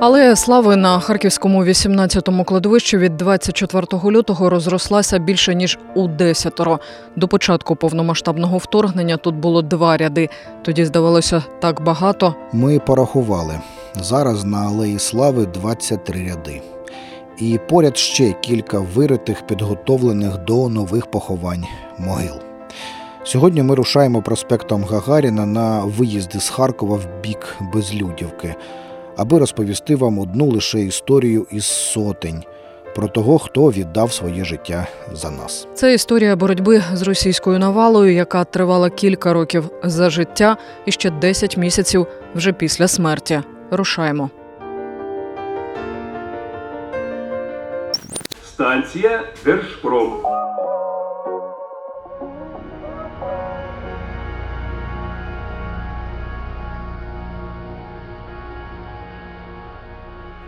Але слави на харківському 18-му кладовищі від 24 лютого розрослася більше ніж у десятеро. До початку повномасштабного вторгнення тут було два ряди. Тоді здавалося так багато. Ми порахували. Зараз на Алеї Слави 23 ряди. І поряд ще кілька виритих, підготовлених до нових поховань могил. Сьогодні ми рушаємо проспектом Гагаріна на виїзди з Харкова в бік Безлюдівки, аби розповісти вам одну лише історію із сотень про того, хто віддав своє життя за нас. Це історія боротьби з російською навалою, яка тривала кілька років за життя і ще 10 місяців вже після смерті. Рушаємо. Станція Держпром.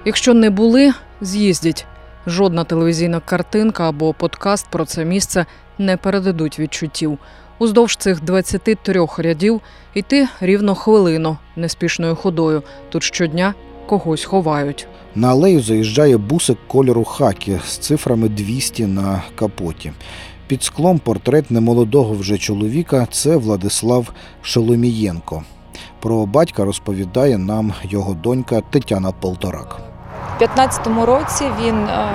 Якщо не були, з'їздіть. Жодна телевізійна картинка або подкаст про це місце не передадуть відчуттів. Уздовж цих 23 рядів йти рівно хвилину неспішною ходою. Тут щодня когось ховають. На алею заїжджає бусик кольору хакі з цифрами 200 на капоті. Під склом портрет немолодого вже чоловіка це Владислав Шеломієнко. Про батька розповідає нам його донька Тетяна Полторак. У 15-му році він е,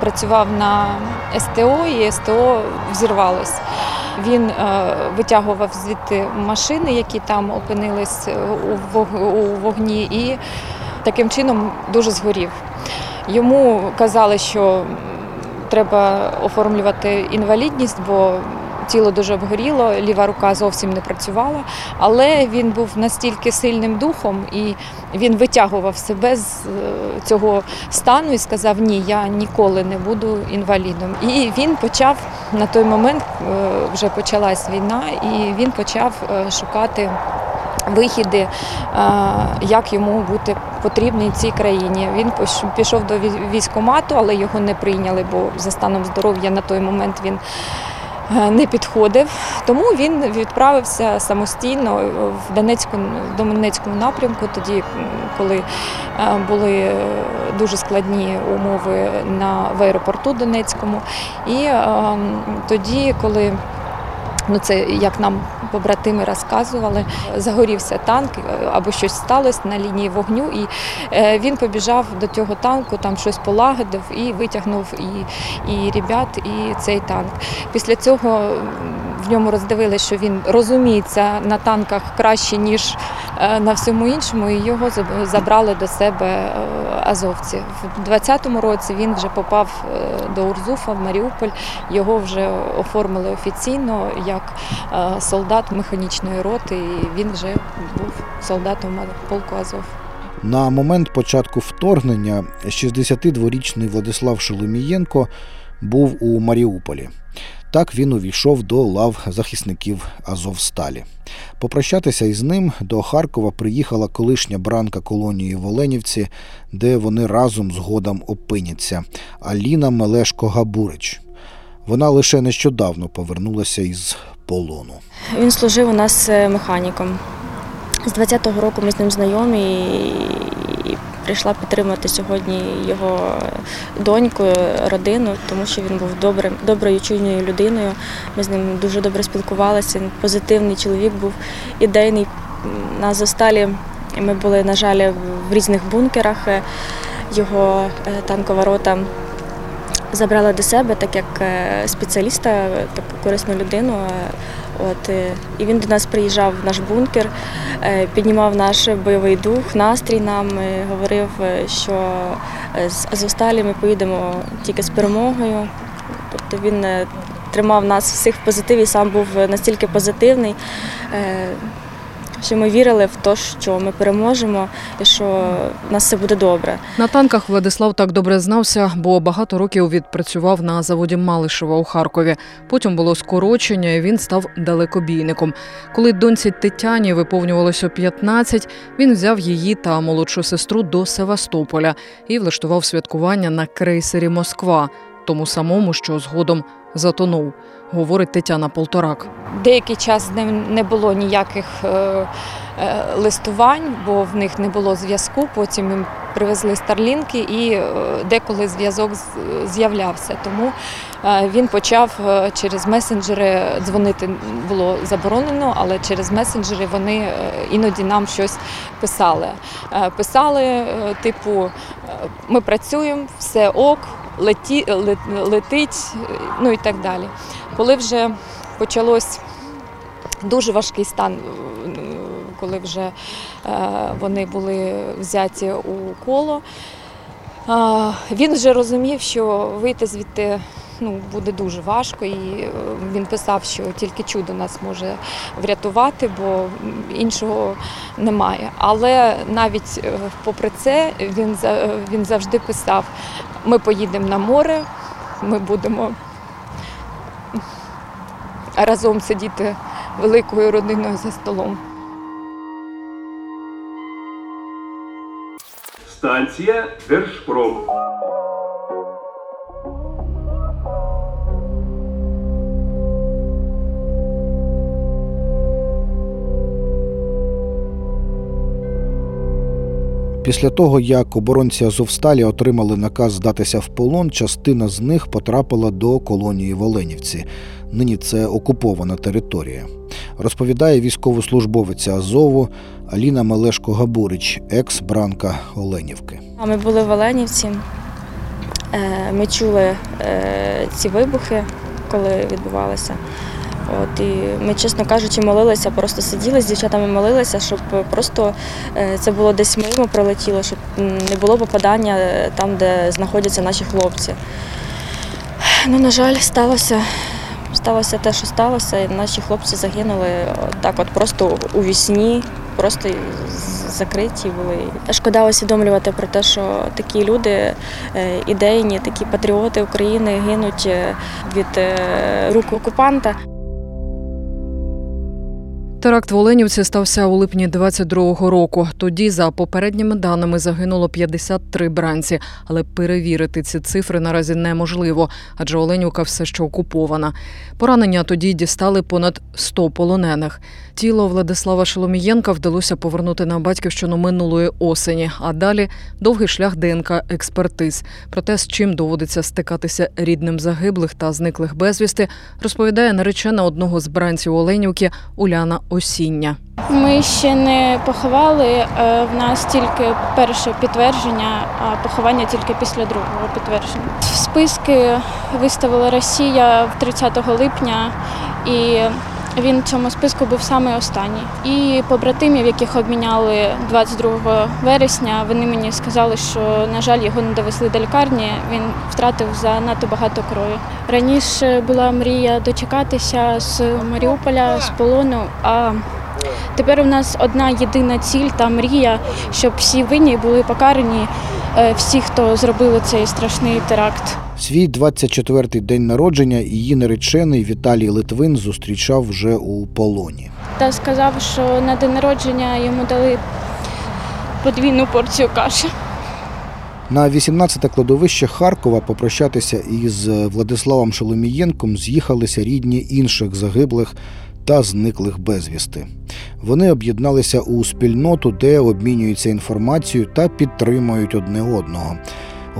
працював на СТО, і СТО взірвалось. Він е, витягував звідти машини, які там опинились е, у вогні, і таким чином дуже згорів. Йому казали, що треба оформлювати інвалідність, бо тіло дуже обгоріло, ліва рука зовсім не працювала. Але він був настільки сильним духом і він витягував себе з е, цього стану і сказав: Ні, я ніколи не буду інвалідом. І він почав на той момент, е, вже почалась війна, і він почав е, шукати. Вихіди, як йому бути потрібний цій країні. Він пішов до вій- військкомату, але його не прийняли, бо за станом здоров'я на той момент він не підходив. Тому він відправився самостійно в Донецьку, в Донецькому напрямку, тоді, коли е, були е, дуже складні умови на в аеропорту Донецькому. І е, тоді, коли Ну, це як нам побратими розказували, загорівся танк е, або щось сталося на лінії вогню, і е, він побіжав до цього танку, там щось полагодив і витягнув і, і ребят, і цей танк. Після цього в ньому роздивилися, що він розуміється на танках краще, ніж е, на всьому іншому, і його забрали до себе азовці. В 20-му році він вже попав до Урзуфа в Маріуполь. Його вже оформили офіційно як е, солдат механічної роти, і він вже був солдатом полку Азов. На момент початку вторгнення 62-річний Владислав Шоломієнко був у Маріуполі. Так він увійшов до лав захисників Азовсталі. Попрощатися із ним до Харкова приїхала колишня бранка колонії в Оленівці, де вони разом згодом опиняться Аліна Мелешко Габурич. Вона лише нещодавно повернулася із полону. Він служив у нас е, механіком. З 20-го року ми з ним знайомі і прийшла підтримати сьогодні його доньку, родину, тому що він був добрим, доброю чуйною людиною. Ми з ним дуже добре спілкувалися. Він позитивний чоловік був ідейний. На Зосталі Ми були, на жаль, в різних бункерах. Е, Його е, танкова рота забрала до себе, так як е, спеціаліста, е, таку корисну людину. От, е, і він до нас приїжджав в наш бункер, е, піднімав наш бойовий дух, настрій нам, е, говорив, що з Азовсталі ми поїдемо тільки з перемогою. Тобто він тримав нас всіх в позитиві, сам був настільки позитивний, що ми вірили в те, що ми переможемо і що в нас все буде добре. На танках Владислав так добре знався, бо багато років відпрацював на заводі Малишева у Харкові. Потім було скорочення, і він став далекобійником. Коли доньці Тетяні виповнювалося 15, він взяв її та молодшу сестру до Севастополя і влаштував святкування на крейсері Москва, тому самому, що згодом затонув, говорить Тетяна Полторак. Деякий час з ним не було ніяких е, е, листувань, бо в них не було зв'язку. Потім їм привезли старлінки і е, деколи зв'язок з'являвся. Тому він почав через месенджери дзвонити було заборонено, але через месенджери вони іноді нам щось писали. Писали, типу, ми працюємо, все ок, леті, лет- летить, ну і так далі. Коли вже почалось дуже важкий стан, е, коли вже е, вони були взяті у коло. е, Він вже розумів, що вийти звідти ну, буде дуже важко, і він писав, що тільки чудо нас може врятувати, бо іншого немає. Але навіть попри це він, він завжди писав: ми поїдемо на море, ми будемо разом сидіти великою родиною за столом. Станція Держпром. Після того, як оборонці Азовсталі отримали наказ здатися в полон, частина з них потрапила до колонії в Оленівці. Нині це окупована територія. Розповідає військовослужбовиця Азову Аліна Мелешко-Габурич, екс-бранка Оленівки. Ми були в Оленівці. Е, Ми чули е, ці вибухи, коли відбувалися. От, і ми, чесно кажучи, молилися, просто сиділи з дівчатами, молилися, щоб просто е, це було десь мимо пролетіло, щоб не було попадання е, там, де знаходяться наші хлопці. Ну, на жаль, сталося. Сталося те, що сталося, і наші хлопці загинули так, от просто у вісні, просто закриті були. Шкода усвідомлювати про те, що такі люди е, ідейні, такі патріоти України гинуть е, від е, рук окупанта. Теракт в Оленівці стався у липні 22-го року. Тоді, за попередніми даними, загинуло 53 бранці, але перевірити ці цифри наразі неможливо, адже Оленівка все ще окупована. Поранення тоді дістали понад 100 полонених. Тіло Владислава Шеломієнка вдалося повернути на батьківщину минулої осені, а далі довгий шлях ДНК експертиз. Про те, з чим доводиться стикатися рідним загиблих та зниклих безвісти, розповідає наречена одного з бранців Оленівки Уляна Осіння. Ми ще не поховали. е, В нас тільки перше підтвердження, а поховання тільки після другого підтвердження. Списки виставила Росія в 30 липня, і він в цьому списку був саме останній. І побратимів, яких обміняли 22 вересня, вони мені сказали, що на жаль його не довезли до лікарні. Він втратив занадто багато крові. Раніше була мрія дочекатися з Маріуполя з полону. а Тепер у нас одна єдина ціль та мрія, щоб всі винні були покарані, е, всі, хто зробили цей страшний теракт. Свій 24-й день народження її наречений Віталій Литвин зустрічав вже у полоні. Та сказав, що на день народження йому дали подвійну порцію каші. На 18-те кладовище Харкова попрощатися із Владиславом Шоломієнком з'їхалися рідні інших загиблих та зниклих безвісти. Вони об'єдналися у спільноту, де обмінюються інформацією та підтримують одне одного.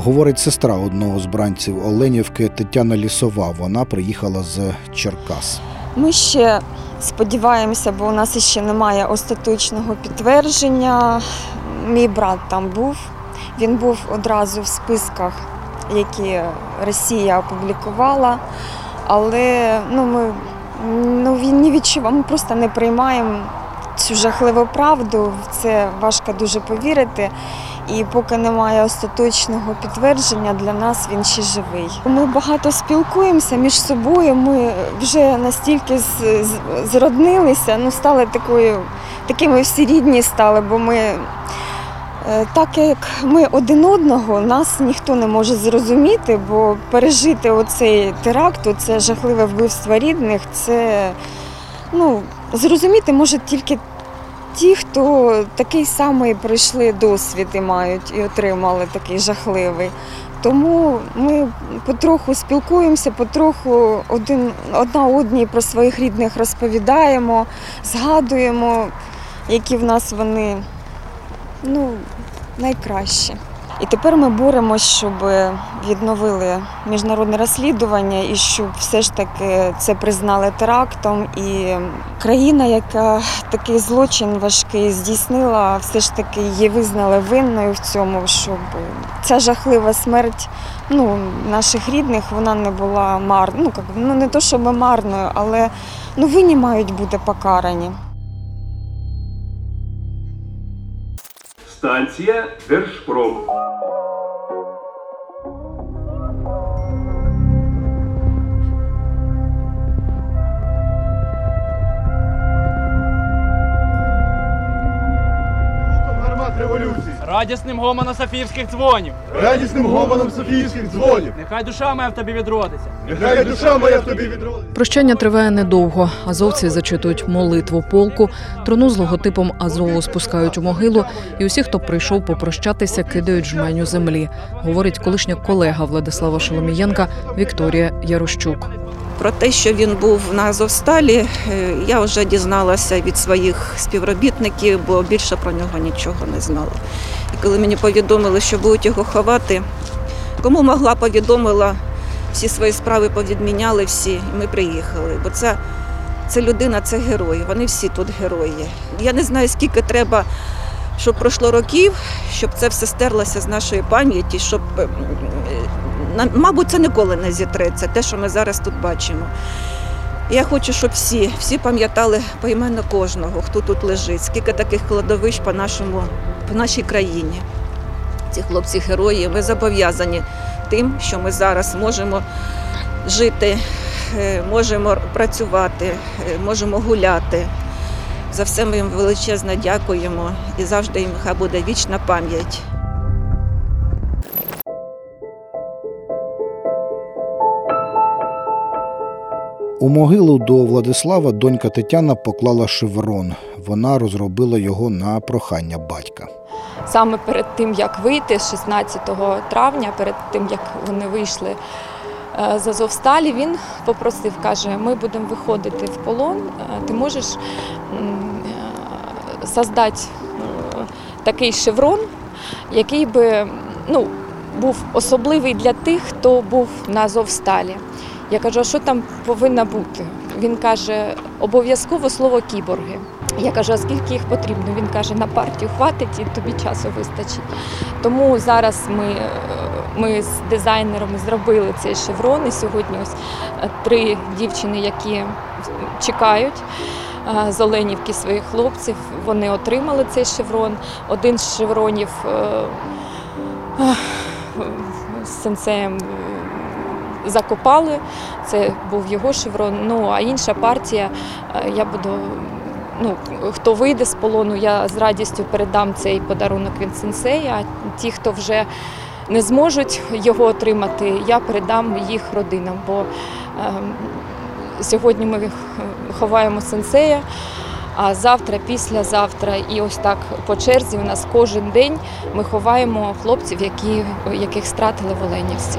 Говорить сестра одного з бранців Оленівки Тетяна Лісова. Вона приїхала з Черкас. Ми ще Сподіваємося, бо у нас ще немає остаточного підтвердження. Мій брат там був. Він був одразу в списках, які Росія опублікувала. Але ну, ми ну, він не відчував, ми просто не приймаємо цю жахливу правду. В це важко дуже повірити. І поки немає остаточного підтвердження, для нас він ще живий. Ми багато спілкуємося між собою. Ми вже настільки зроднилися, ну стали такою, такими всі рідні стали, бо ми. е, Так як ми один одного, нас ніхто не може зрозуміти, бо пережити оцей теракт, це жахливе вбивство рідних, це ну, зрозуміти може тільки ті, хто такий самий пройшли досвід і мають і отримали такий жахливий. Тому ми потроху спілкуємося, потроху один одна одній про своїх рідних розповідаємо, згадуємо, які в нас вони ну, найкращі. І тепер ми боремось, щоб відновили міжнародне розслідування і щоб все ж таки це признали терактом. І країна, яка такий злочин важкий здійснила, все ж таки її визнали винною в цьому, щоб ця жахлива смерть ну, наших рідних вона не була марною. Ну, ну не то, щоб марною, але ну, винні мають бути покарані. Станція Держпром. Радісним гомоном Софіївських дзвонів. радісним гомоном Софіївських дзвонів. Нехай душа моя в тобі відродиться. Нехай душа моя в тобі відродить. Прощання триває недовго. Азовці зачитують молитву полку, трону з логотипом Азову спускають у могилу, і усі, хто прийшов попрощатися, кидають жменю землі, говорить колишня колега Владислава Шоломієнка Вікторія Ярощук. Про те, що він був на Азовсталі, е, я вже дізналася від своїх співробітників, бо більше про нього нічого не знала. Коли мені повідомили, що будуть його ховати, кому могла повідомила, всі свої справи повідміняли всі, і ми приїхали. Бо це, це людина, це герой. Вони всі тут герої. Я не знаю, скільки треба, щоб пройшло років, щоб це все стерлося з нашої пам'яті, щоб е, мабуть, це ніколи не зітреться, те, що ми зараз тут бачимо. Я хочу, щоб всі, всі пам'ятали поіменно кожного, хто тут лежить, скільки таких кладовищ по, нашому, по нашій країні. Ці хлопці герої, ми зобов'язані тим, що ми зараз можемо жити, е, можемо працювати, е, можемо гуляти. За все ми їм величезно дякуємо і завжди їм хай буде вічна пам'ять. У могилу до Владислава донька Тетяна поклала шеврон. Вона розробила його на прохання батька. Саме перед тим, як вийти, 16 травня, перед тим як вони вийшли е, з Азовсталі, він попросив, каже: ми будемо виходити в полон. е, Ти можеш е, создати такий шеврон, який би ну, був особливий для тих, хто був на Азовсталі. Я кажу, а що там повинно бути? Він каже, обов'язково слово кіборги. Я кажу, а скільки їх потрібно? Він каже, на партію хватить і тобі часу вистачить. Тому зараз ми, е, ми з дизайнерами зробили цей шеврон. І сьогодні ось е, три дівчини, які чекають е, з Оленівки своїх хлопців, вони отримали цей шеврон. Один з шевронів сенсеєм закопали. Це був його шеврон. Ну а інша партія, е, я буду. Ну, хто вийде з полону, я з радістю передам цей подарунок від сенсея. А ті, хто вже не зможуть його отримати, я передам їх родинам. Бо е, сьогодні ми ховаємо сенсея, а завтра, післязавтра, і ось так по черзі у нас кожен день ми ховаємо хлопців, які, яких стратили в Оленівці.